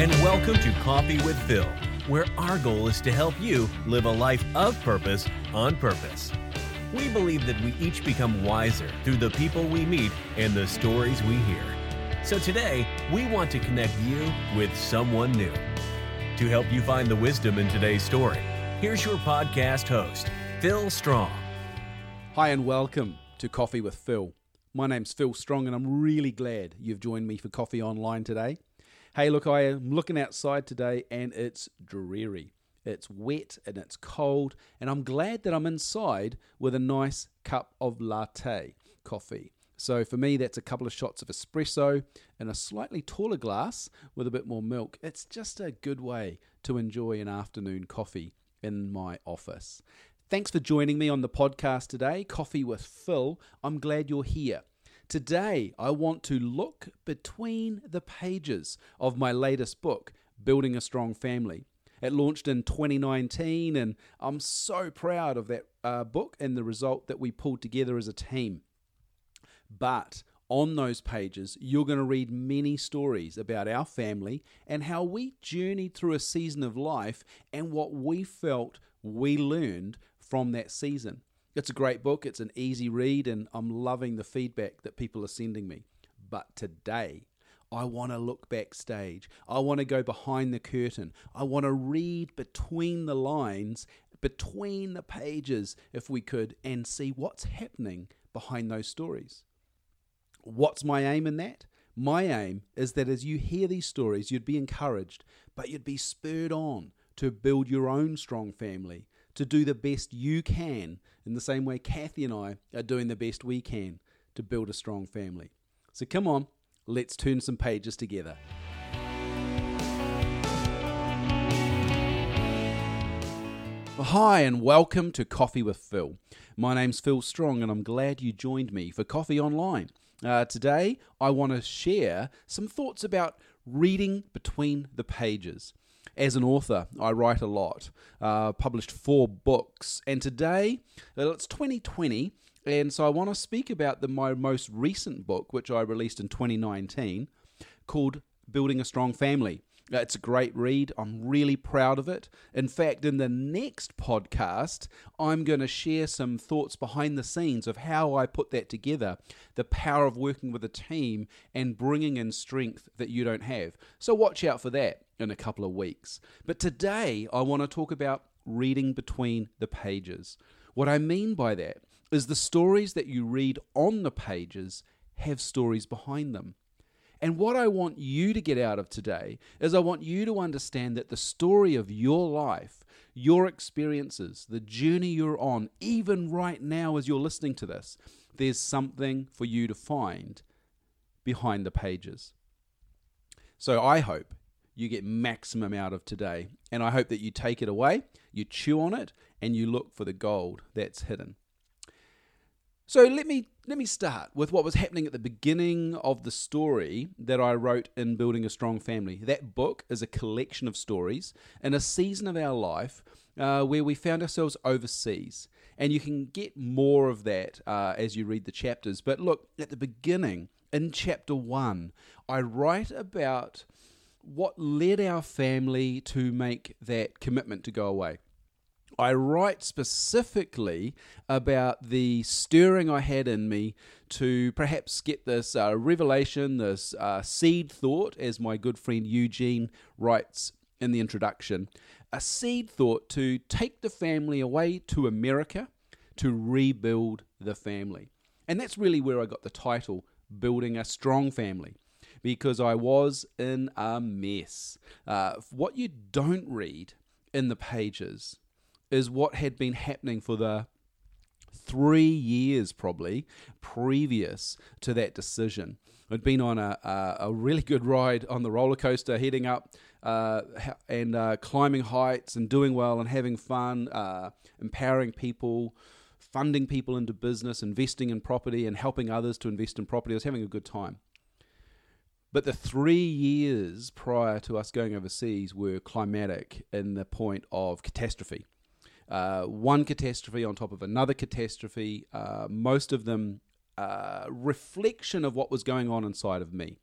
and welcome to Coffee with Phil, where our goal is to help you live a life of purpose on purpose. We believe that we each become wiser through the people we meet and the stories we hear. So today, we want to connect you with someone new. To help you find the wisdom in today's story, here's your podcast host, Phil Strong. Hi, and welcome to Coffee with Phil. My name's Phil Strong, and I'm really glad you've joined me for Coffee Online today. Hey, look, I am looking outside today and it's dreary. It's wet and it's cold, and I'm glad that I'm inside with a nice cup of latte coffee. So for me, that's a couple of shots of espresso in a slightly taller glass with a bit more milk. It's just a good way to enjoy an afternoon coffee in my office. Thanks for joining me on the podcast today, Coffee with Phil. I'm glad you're here. Today, I want to look between the pages of my latest book, Building a Strong Family. It launched in 2019, and I'm so proud of that uh, book and the result that we pulled together as a team. But on those pages, you're going to read many stories about our family and how we journeyed through a season of life and what we felt we learned from that season. It's a great book, it's an easy read, and I'm loving the feedback that people are sending me. But today, I want to look backstage. I want to go behind the curtain. I want to read between the lines, between the pages, if we could, and see what's happening behind those stories. What's my aim in that? My aim is that as you hear these stories, you'd be encouraged, but you'd be spurred on to build your own strong family, to do the best you can in the same way Kathy and I are doing the best we can to build a strong family. So come on, let's turn some pages together. Hi, and welcome to Coffee with Phil. My name's Phil Strong, and I'm glad you joined me for Coffee Online. Uh, today, I want to share some thoughts about reading between the pages. As an author, I write a lot, uh, published four books, and today, uh, it's 2020, and so I want to speak about the, my most recent book, which I released in 2019, called Building a Strong Family. It's a great read. I'm really proud of it. In fact, in the next podcast, I'm going to share some thoughts behind the scenes of how I put that together, the power of working with a team and bringing in strength that you don't have. So watch out for that in a couple of weeks. But today, I want to talk about reading between the pages. What I mean by that is the stories that you read on the pages have stories behind them. And what I want you to get out of today is I want you to understand that the story of your life, your experiences, the journey you're on, even right now as you're listening to this, there's something for you to find behind the pages. So I hope you get maximum out of today. And I hope that you take it away, you chew on it, and you look for the gold that's hidden. So let me let me start with what was happening at the beginning of the story that I wrote in Building a Strong Family. That book is a collection of stories in a season of our life uh, where we found ourselves overseas. And you can get more of that uh, as you read the chapters. But look, at the beginning, in chapter one, I write about what led our family to make that commitment to go away. I write specifically about the stirring I had in me to perhaps get this uh, revelation, this uh, seed thought, as my good friend Eugene writes in the introduction, a seed thought to take the family away to America to rebuild the family. And that's really where I got the title, Building a Strong Family because I was in a mess. Uh, what you don't read in the pages is what had been happening for the three years probably previous to that decision. I'd been on a, a, a really good ride on the roller coaster, heading up uh, and uh, climbing heights and doing well and having fun, uh, empowering people, funding people into business, investing in property, and helping others to invest in property. I was having a good time. But the three years prior to us going overseas were climatic in the point of catastrophe. Uh, one catastrophe on top of another catastrophe, uh, most of them uh, reflection of what was going on inside of me.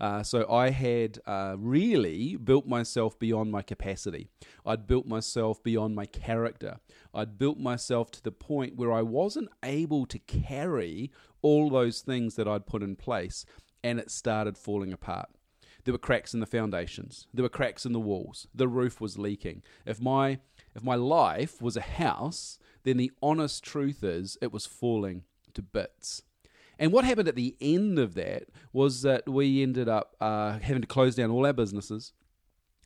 Uh, so I had uh, really built myself beyond my capacity. I'd built myself beyond my character. I'd built myself to the point where I wasn't able to carry all those things that I'd put in place, and it started falling apart. There were cracks in the foundations. There were cracks in the walls. The roof was leaking. If my if my life was a house, then the honest truth is it was falling to bits. And what happened at the end of that was that we ended up uh, having to close down all our businesses.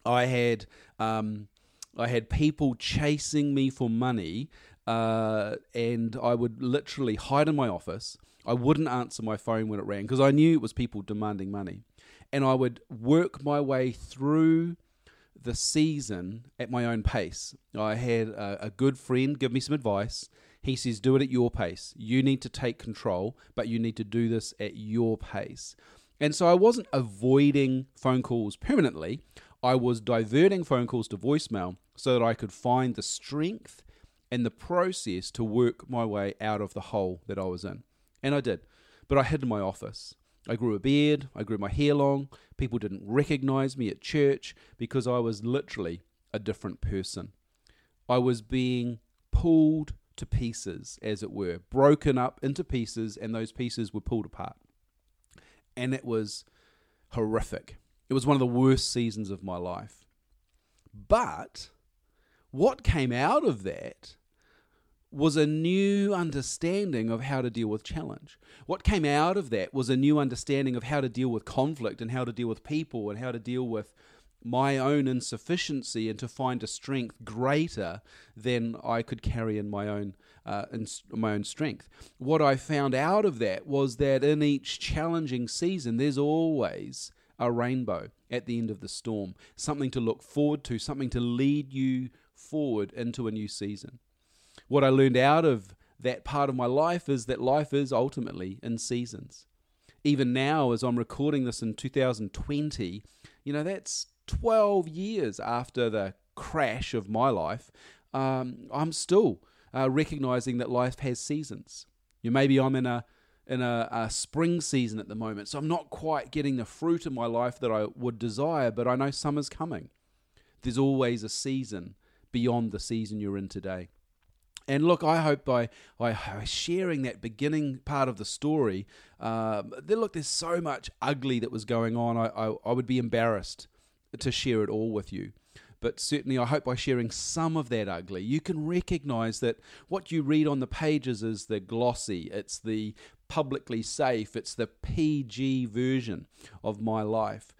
I had um, I had people chasing me for money, uh, and I would literally hide in my office. I wouldn't answer my phone when it rang because I knew it was people demanding money, and I would work my way through the season at my own pace. I had a, a good friend give me some advice. He says, Do it at your pace. You need to take control, but you need to do this at your pace. And so I wasn't avoiding phone calls permanently. I was diverting phone calls to voicemail so that I could find the strength and the process to work my way out of the hole that I was in. And I did. But I hid in my office. I grew a beard, I grew my hair long. People didn't recognize me at church because I was literally a different person. I was being pulled to pieces, as it were, broken up into pieces, and those pieces were pulled apart. And it was horrific. It was one of the worst seasons of my life. But what came out of that was a new understanding of how to deal with challenge. What came out of that was a new understanding of how to deal with conflict and how to deal with people and how to deal with my own insufficiency and to find a strength greater than I could carry in my own uh, in my own strength. What I found out of that was that in each challenging season, there's always a rainbow at the end of the storm, something to look forward to, something to lead you forward into a new season. What I learned out of that part of my life is that life is ultimately in seasons. Even now, as I'm recording this in 2020, you know, that's 12 years after the crash of my life, um, I'm still uh, recognizing that life has seasons. You know, maybe I'm in a in a, a, spring season at the moment, so I'm not quite getting the fruit of my life that I would desire, but I know summer's coming. There's always a season beyond the season you're in today. And look, I hope by, by sharing that beginning part of the story, um, there, look, there's so much ugly that was going on. I, I, I would be embarrassed to share it all with you. But certainly, I hope by sharing some of that ugly, you can recognize that what you read on the pages is the glossy, it's the publicly safe, it's the PG version of my life.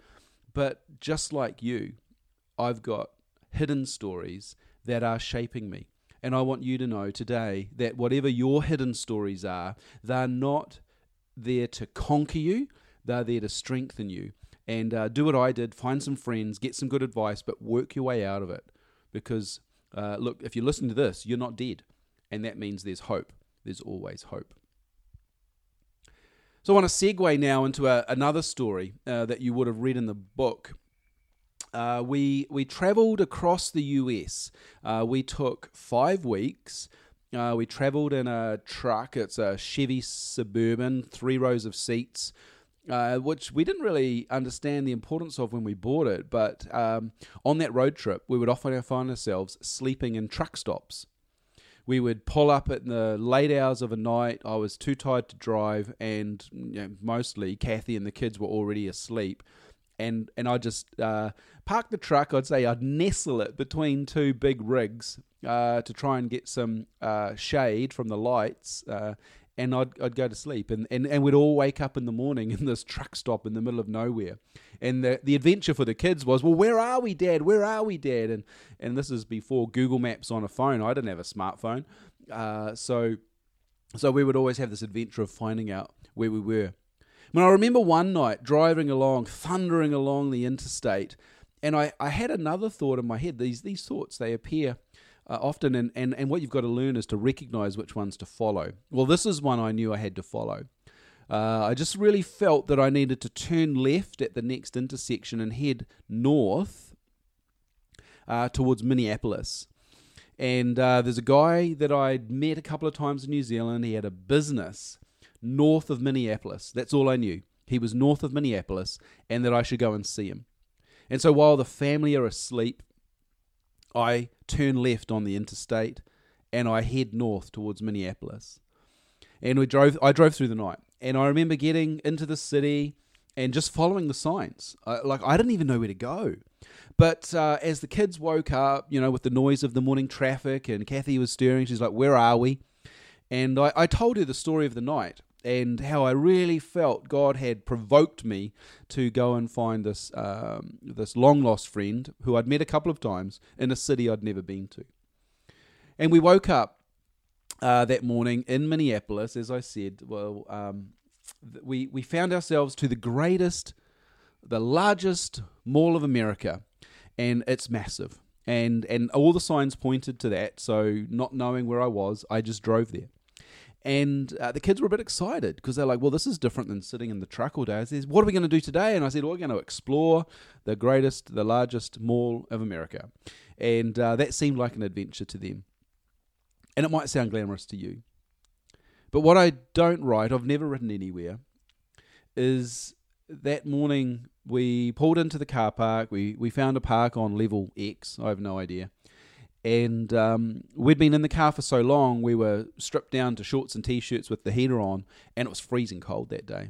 But just like you, I've got hidden stories that are shaping me. And I want you to know today that whatever your hidden stories are, they're not there to conquer you, they're there to strengthen you and uh, do what I did find some friends, get some good advice, but work your way out of it. Because, uh, look, if you listen to this, you're not dead. And that means there's hope. There's always hope. So I want to segue now into a, another story uh, that you would have read in the book. Uh, we we travelled across the US. Uh, we took five weeks. Uh, we travelled in a truck. It's a Chevy Suburban, three rows of seats uh, which we didn't really understand the importance of when we bought it. But um, on that road trip, we would often find ourselves sleeping in truck stops. We would pull up at the late hours of a night. I was too tired to drive, and you know, mostly Kathy and the kids were already asleep. And and I just uh, park the truck. I'd say I'd nestle it between two big rigs uh, to try and get some uh, shade from the lights uh, and I'd, I'd go to sleep. And, and, and we'd all wake up in the morning in this truck stop in the middle of nowhere. And the, the adventure for the kids was well where are we dad? Where are we dad? And and this is before google maps on a phone. I didn't have a smartphone. Uh, so so we would always have this adventure of finding out where we were when i remember one night driving along thundering along the interstate and I, I had another thought in my head these these thoughts they appear uh, often, and, and, and what you've got to learn is to recognize which ones to follow. Well, this is one I knew I had to follow. Uh, I just really felt that I needed to turn left at the next intersection and head north uh, towards Minneapolis. And uh, there's a guy that I'd met a couple of times in New Zealand. He had a business north of Minneapolis. That's all I knew. He was north of Minneapolis and that I should go and see him. And so while the family are asleep, I turn left on the interstate and I head north towards Minneapolis. And we drove I drove through the night. And I remember getting into the city and just following the signs. I, like I didn't even know where to go. But uh, as the kids woke up, you know, with the noise of the morning traffic, and Kathy was stirring, she's like, "Where are we?" And I, I told her the story of the night and how I really felt God had provoked me to go and find this um, this long lost friend who I'd met a couple of times in a city I'd never been to. And we woke up uh, that morning in Minneapolis, as I said. Well, um, we we found ourselves to the greatest, the largest mall of America, and it's massive. And and all the signs pointed to that. So not knowing where I was, I just drove there. And uh, the kids were a bit excited because they're like, well, this is different than sitting in the truck all day. I said, what are we going to do today? And I said, well, we're going to explore the greatest, the largest mall of America. And uh, that seemed like an adventure to them. And it might sound glamorous to you. But what I don't write, I've never written anywhere, is that morning we pulled into the car park. We, we found a park on level X. I have no idea. And um, we'd been in the car for so long, we were stripped down to shorts and t shirts with the heater on, and it was freezing cold that day.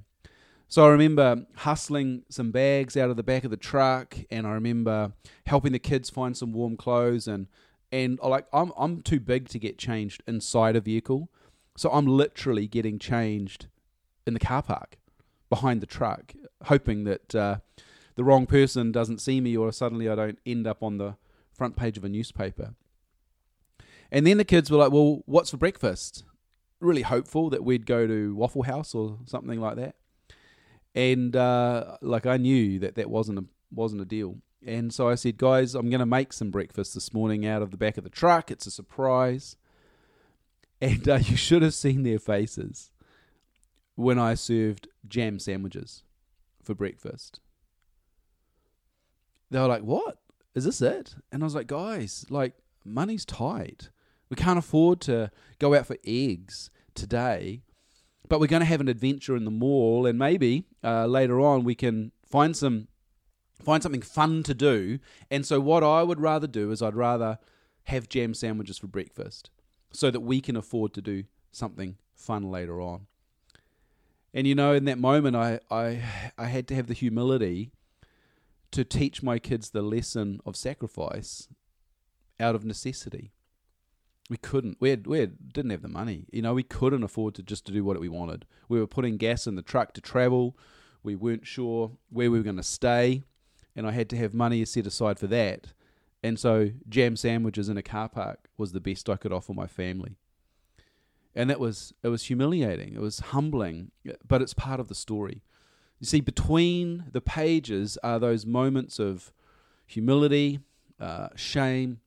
So I remember hustling some bags out of the back of the truck, and I remember helping the kids find some warm clothes. And, and like, I'm, I'm too big to get changed inside a vehicle. So I'm literally getting changed in the car park behind the truck, hoping that uh, the wrong person doesn't see me or suddenly I don't end up on the front page of a newspaper. And then the kids were like, "Well, what's for breakfast?" Really hopeful that we'd go to Waffle House or something like that. And uh, like I knew that that wasn't a wasn't a deal. And so I said, "Guys, I'm going to make some breakfast this morning out of the back of the truck. It's a surprise." And uh, you should have seen their faces when I served jam sandwiches for breakfast. They were like, "What is this? It?" And I was like, "Guys, like money's tight. We can't afford to go out for eggs today, but we're going to have an adventure in the mall, and maybe uh, later on we can find some find something fun to do. And so, what I would rather do is I'd rather have jam sandwiches for breakfast, so that we can afford to do something fun later on. And you know, in that moment, I I I had to have the humility to teach my kids the lesson of sacrifice out of necessity. We couldn't. We, had, we had, didn't have the money. You know, we couldn't afford to just to do what we wanted. We were putting gas in the truck to travel. We weren't sure where we were going to stay, and I had to have money set aside for that. And so, jam sandwiches in a car park was the best I could offer my family. And that was it was humiliating. It was humbling, but it's part of the story. You see, between the pages are those moments of humility, uh, shame,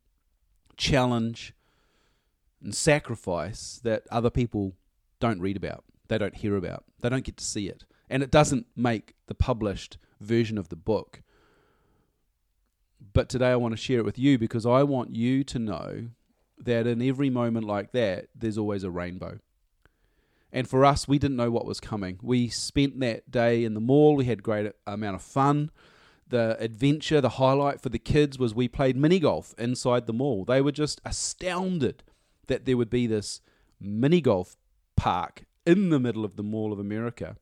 challenge, and sacrifice that other people don't read about, they don't hear about, they don't get to see it. And it doesn't make the published version of the book. But today I want to share it with you because I want you to know that in every moment like that, there's always a rainbow. And for us, we didn't know what was coming. We spent that day in the mall. We had great amount of fun the adventure, the highlight for the kids was we played mini golf inside the mall. They were just astounded that there would be this mini golf park in the middle of the Mall of America.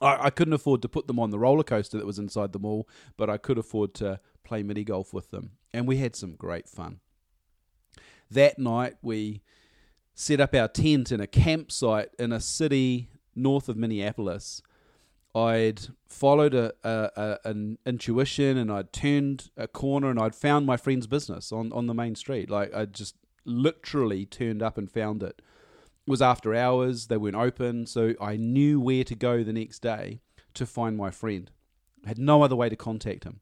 I, I couldn't afford to put them on the roller coaster that was inside the mall, but I could afford to play mini golf with them. And we had some great fun. That night, we set up our tent in a campsite in a city north of Minneapolis I'd followed a, a, a, an intuition and I'd turned a corner and I'd found my friend's business on, on the main street. Like I just literally turned up and found it. It was after hours, they weren't open, so I knew where to go the next day to find my friend. I had no other way to contact him.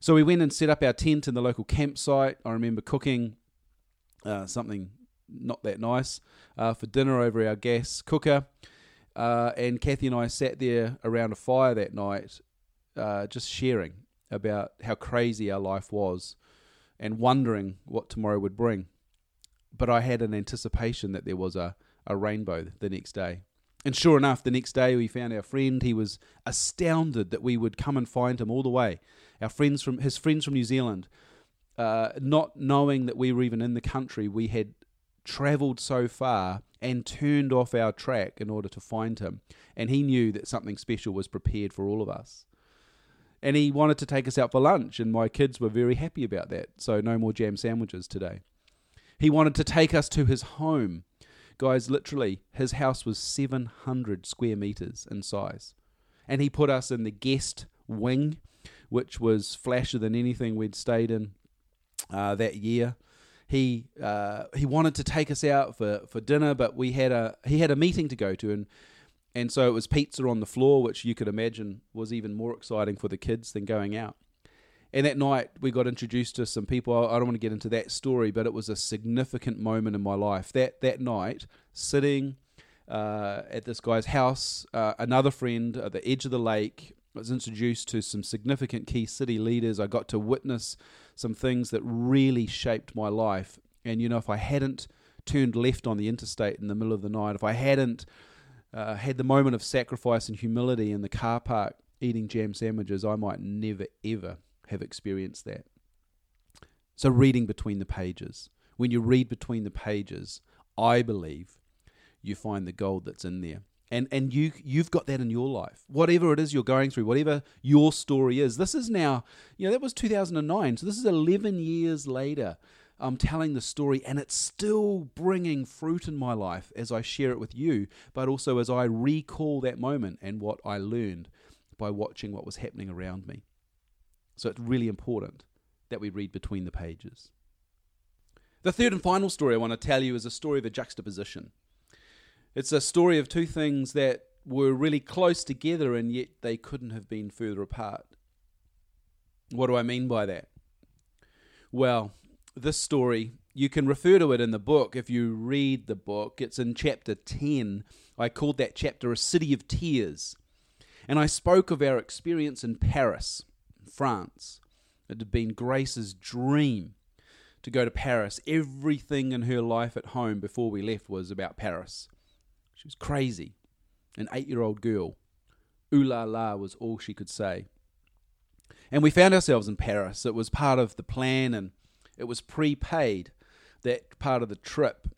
So we went and set up our tent in the local campsite. I remember cooking uh, something not that nice uh, for dinner over our gas cooker. Uh, and Kathy and I sat there around a fire that night, uh, just sharing about how crazy our life was and wondering what tomorrow would bring. But I had an anticipation that there was a, a rainbow the next day. And sure enough, the next day we found our friend. He was astounded that we would come and find him all the way. Our friends from his friends from New Zealand, uh, not knowing that we were even in the country, we had travelled so far and turned off our track in order to find him. And he knew that something special was prepared for all of us. And he wanted to take us out for lunch, and my kids were very happy about that. So, no more jam sandwiches today. He wanted to take us to his home. Guys, literally, his house was 700 square meters in size. And he put us in the guest wing, which was flashier than anything we'd stayed in uh, that year he uh, he wanted to take us out for, for dinner, but we had a he had a meeting to go to, and and so it was pizza on the floor, which you could imagine was even more exciting for the kids than going out. And that night we got introduced to some people. I don't want to get into that story, but it was a significant moment in my life. That that night, sitting uh, at this guy's house, uh, another friend at the edge of the lake, I was introduced to some significant key city leaders. I got to witness some things that really shaped my life. And, you know, if I hadn't turned left on the interstate in the middle of the night, if I hadn't uh, had the moment of sacrifice and humility in the car park eating jam sandwiches, I might never, ever have experienced that. So, reading between the pages. When you read between the pages, I believe you find the gold that's in there. And and you you've got that in your life. Whatever it is you're going through whatever your story is. This is now you know that was 2009 so this is 11 years later i'm telling the story and it's still bringing fruit in my life as i share it with you but also as i recall that moment and what i learned by watching what was happening around me so it's really important that we read between the pages the third and final story i want to tell you is a story of a juxtaposition it's a story of two things that were really close together and yet they couldn't have been further apart. What do I mean by that? Well, this story, you can refer to it in the book if you read the book. It's in chapter 10. I called that chapter A City of Tears. And I spoke of our experience in Paris, France. It had been Grace's dream to go to Paris. Everything in her life at home before we left was about Paris. She was crazy. An eight year old girl. Ooh la la was all she could say. And we found ourselves in Paris. It was part of the plan and it was prepaid, that part of the trip.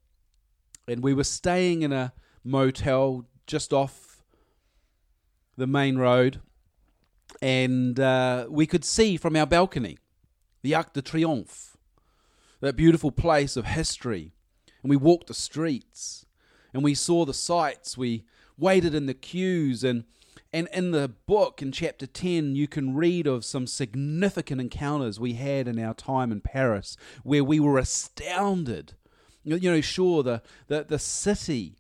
And we were staying in a motel just off the main road. And uh, we could see from our balcony the Arc de Triomphe, that beautiful place of history. And we walked the streets and we saw the sights. We waited in the queues and and in the book in chapter 10 you can read of some significant encounters we had in our time in Paris where we were astounded. You know, sure the the, the city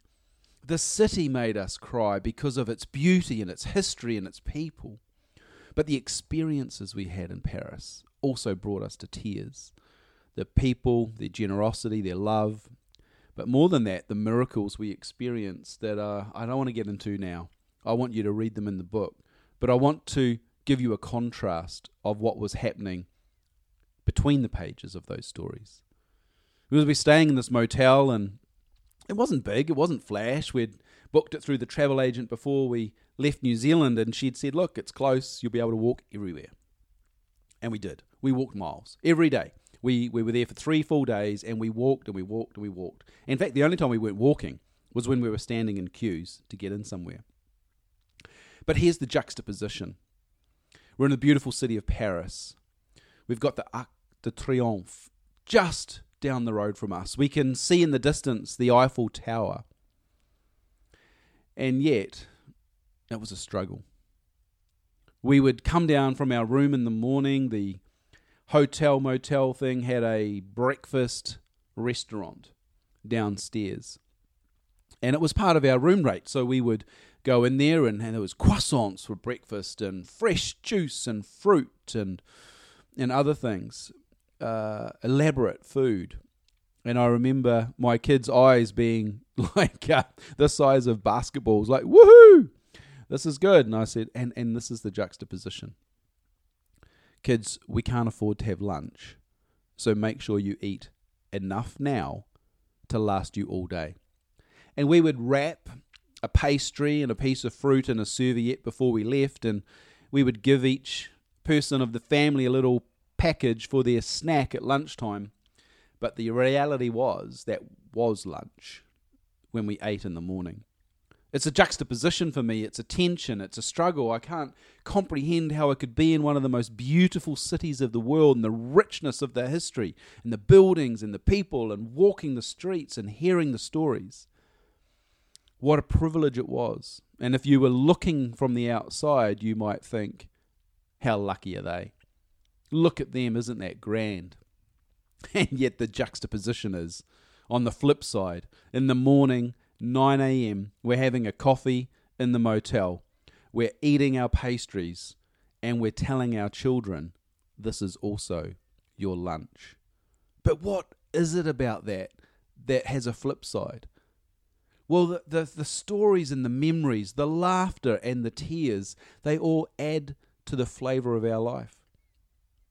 the city made us cry because of its beauty and its history and its people. But the experiences we had in Paris also brought us to tears. The people, their generosity, their love, but more than that, the miracles we experienced that uh, I don't want to get into now. I want you to read them in the book. But I want to give you a contrast of what was happening between the pages of those stories. We were staying in this motel and it wasn't big, it wasn't flash. We'd booked it through the travel agent before we left New Zealand and she'd said, Look, it's close, you'll be able to walk everywhere. And we did. We walked miles every day. We, we were there for three full days and we walked and we walked and we walked. In fact, the only time we weren't walking was when we were standing in queues to get in somewhere. But here's the juxtaposition we're in the beautiful city of Paris. We've got the Arc de Triomphe just down the road from us. We can see in the distance the Eiffel Tower. And yet, it was a struggle. We would come down from our room in the morning, the hotel motel thing had a breakfast restaurant downstairs. And it was part of our room rate, so we would go in there and, and there was croissants for breakfast and fresh juice and fruit and and other things. Uh, elaborate food. And I remember my kids' eyes being like uh, the size of basketballs, like, woohoo! This is good. And I said, and, and this is the juxtaposition. Kids, we can't afford to have lunch, so make sure you eat enough now to last you all day. And we would wrap a pastry and a piece of fruit and a serviette before we left, and we would give each person of the family a little package for their snack at lunchtime. But the reality was that was lunch when we ate in the morning. It's a juxtaposition for me. It's a tension. It's a struggle. I can't comprehend how I could be in one of the most beautiful cities of the world and the richness of the history and the buildings and the people and walking the streets and hearing the stories. What a privilege it was. And if you were looking from the outside, you might think, how lucky are they? Look at them, isn't that grand? And yet the juxtaposition is on the flip side, in the morning, 9 a.m., we're having a coffee in the motel, we're eating our pastries, and we're telling our children this is also your lunch. But what is it about that that has a flip side? Well, the, the, the stories and the memories, the laughter and the tears, they all add to the flavour of our life.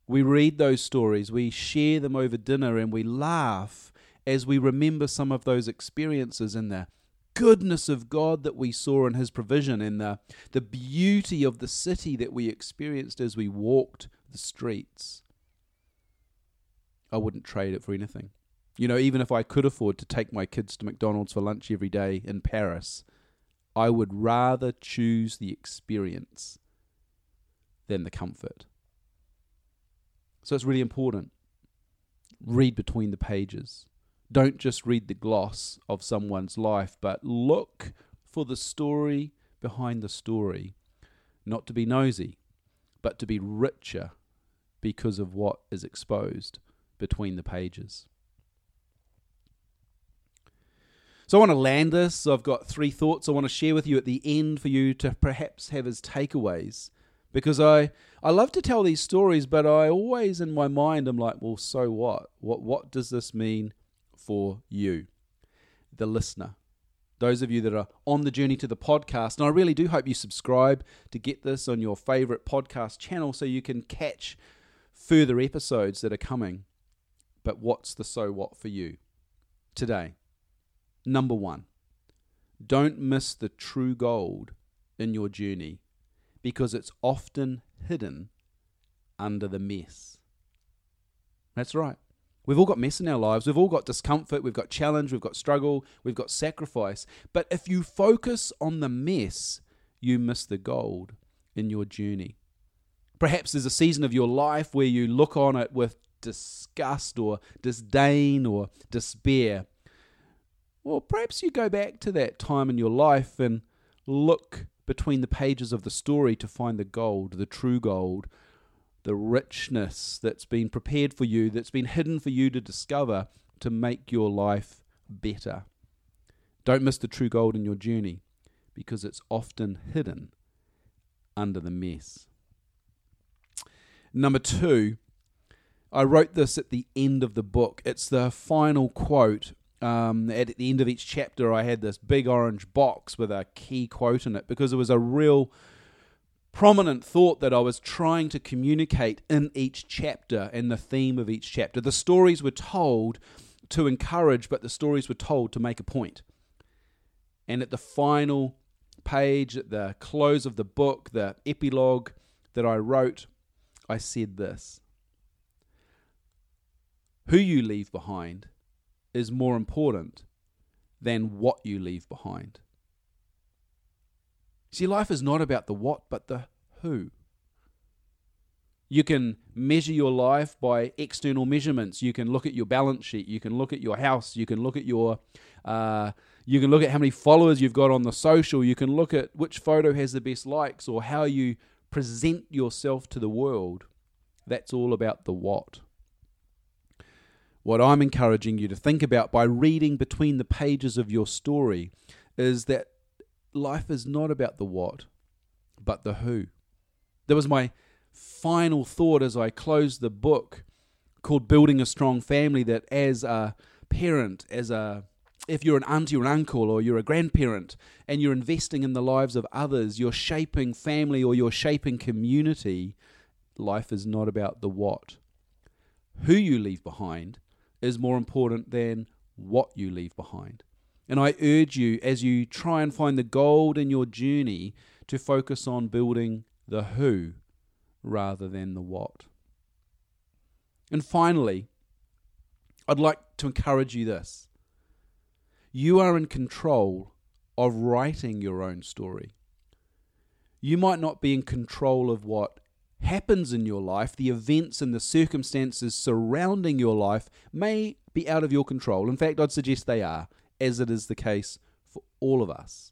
We read those stories, we share them over dinner, and we laugh as we remember some of those experiences and the goodness of God that we saw in His provision and the, the beauty of the city that we experienced as we walked the streets. I wouldn't trade it for anything. You know, even if I could afford to take my kids to McDonald's for lunch every day in Paris, I would rather choose the experience than the comfort. So it's really important. Read between the pages. Don't just read the gloss of someone's life, but look for the story behind the story. Not to be nosy, but to be richer because of what is exposed between the pages. So I want to land this. I've got three thoughts I want to share with you at the end for you to perhaps have as takeaways. Because I, I love to tell these stories, but I always in my mind I'm like, well, so what? What what does this mean for you, the listener. Those of you that are on the journey to the podcast, and I really do hope you subscribe to get this on your favorite podcast channel so you can catch further episodes that are coming. But what's the so what for you today? Number one, don't miss the true gold in your journey because it's often hidden under the mess. That's right. We've all got mess in our lives. We've all got discomfort. We've got challenge. We've got struggle. We've got sacrifice. But if you focus on the mess, you miss the gold in your journey. Perhaps there's a season of your life where you look on it with disgust or disdain or despair. Well, perhaps you go back to that time in your life and look between the pages of the story to find the gold, the true gold, the richness that's been prepared for you, that's been hidden for you to discover to make your life better. Don't miss the true gold in your journey because it's often hidden under the mess. Number two, I wrote this at the end of the book. It's the final quote. Um, at the end of each chapter, I had this big orange box with a key quote in it because it was a real prominent thought that I was trying to communicate in each chapter and the theme of each chapter. The stories were told to encourage, but the stories were told to make a point. And at the final page, at the close of the book, the epilogue that I wrote, I said this Who you leave behind is more important than what you leave behind. See, life is not about the what, but the who. You can measure your life by external measurements. You can look at your balance sheet. You can look at your house. You can look at your, uh, you can look at how many followers you've got on the social. You can look at which photo has the best likes or how you present yourself to the world. That's all about the what. What I'm encouraging you to think about by reading between the pages of your story is that life is not about the what, but the who. That was my final thought as I closed the book called Building a Strong Family that as a parent, as a if you're an auntie or an uncle or you're a grandparent and you're investing in the lives of others, you're shaping family or you're shaping community, life is not about the what. Who you leave behind is more important than what you leave behind. And I urge you, as you try and find the gold in your journey, to focus on building the who rather than the what. And finally, I'd like to encourage you this you are in control of writing your own story. You might not be in control of what happens in your life, the events and the circumstances surrounding your life may be out of your control. In fact, I'd suggest they are, as it is the case for all of us.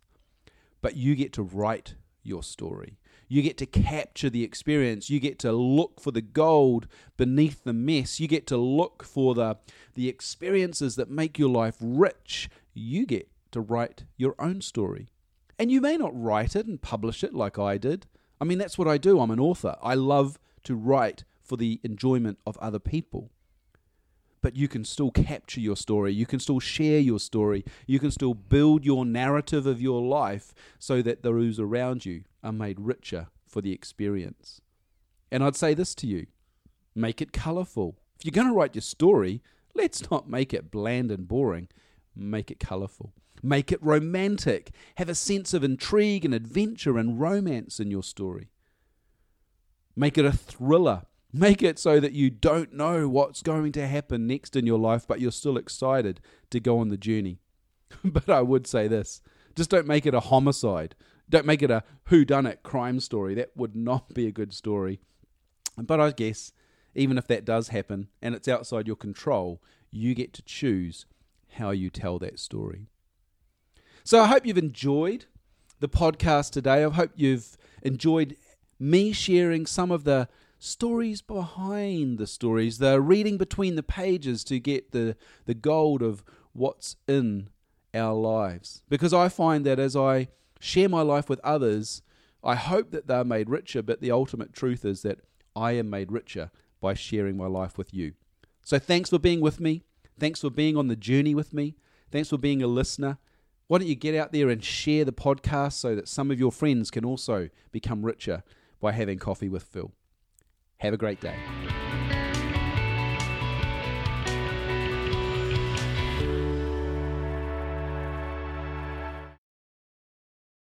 But you get to write your story. You get to capture the experience. You get to look for the gold beneath the mess. You get to look for the, the experiences that make your life rich. You get to write your own story. And you may not write it and publish it like I did. I mean, that's what I do. I'm an author. I love to write for the enjoyment of other people. But you can still capture your story. You can still share your story. You can still build your narrative of your life so that those around you are made richer for the experience. And I'd say this to you make it colourful. If you're going to write your story, let's not make it bland and boring. Make it colourful. Make it romantic. Have a sense of intrigue and adventure and romance in your story. Make it a thriller. Make it so that you don't know what's going to happen next in your life, but you're still excited to go on the journey. but I would say this just don't make it a homicide. Don't make it a who-done-it crime story. That would not be a good story. But I guess even if that does happen and it's outside your control, you get to choose how you tell that story. So I hope you've enjoyed the podcast today. I hope you've enjoyed me sharing some of the stories behind the stories, the reading between the pages to get the, the gold of what's in our lives. Because I find that as I share my life with others, I hope that they're made richer, but the ultimate truth is that I am made richer by sharing my life with you. So thanks for being with me. Thanks for being on the journey with me. Thanks for being a listener. Why don't you get out there and share the podcast so that some of your friends can also become richer by having coffee with Phil? Have a great day.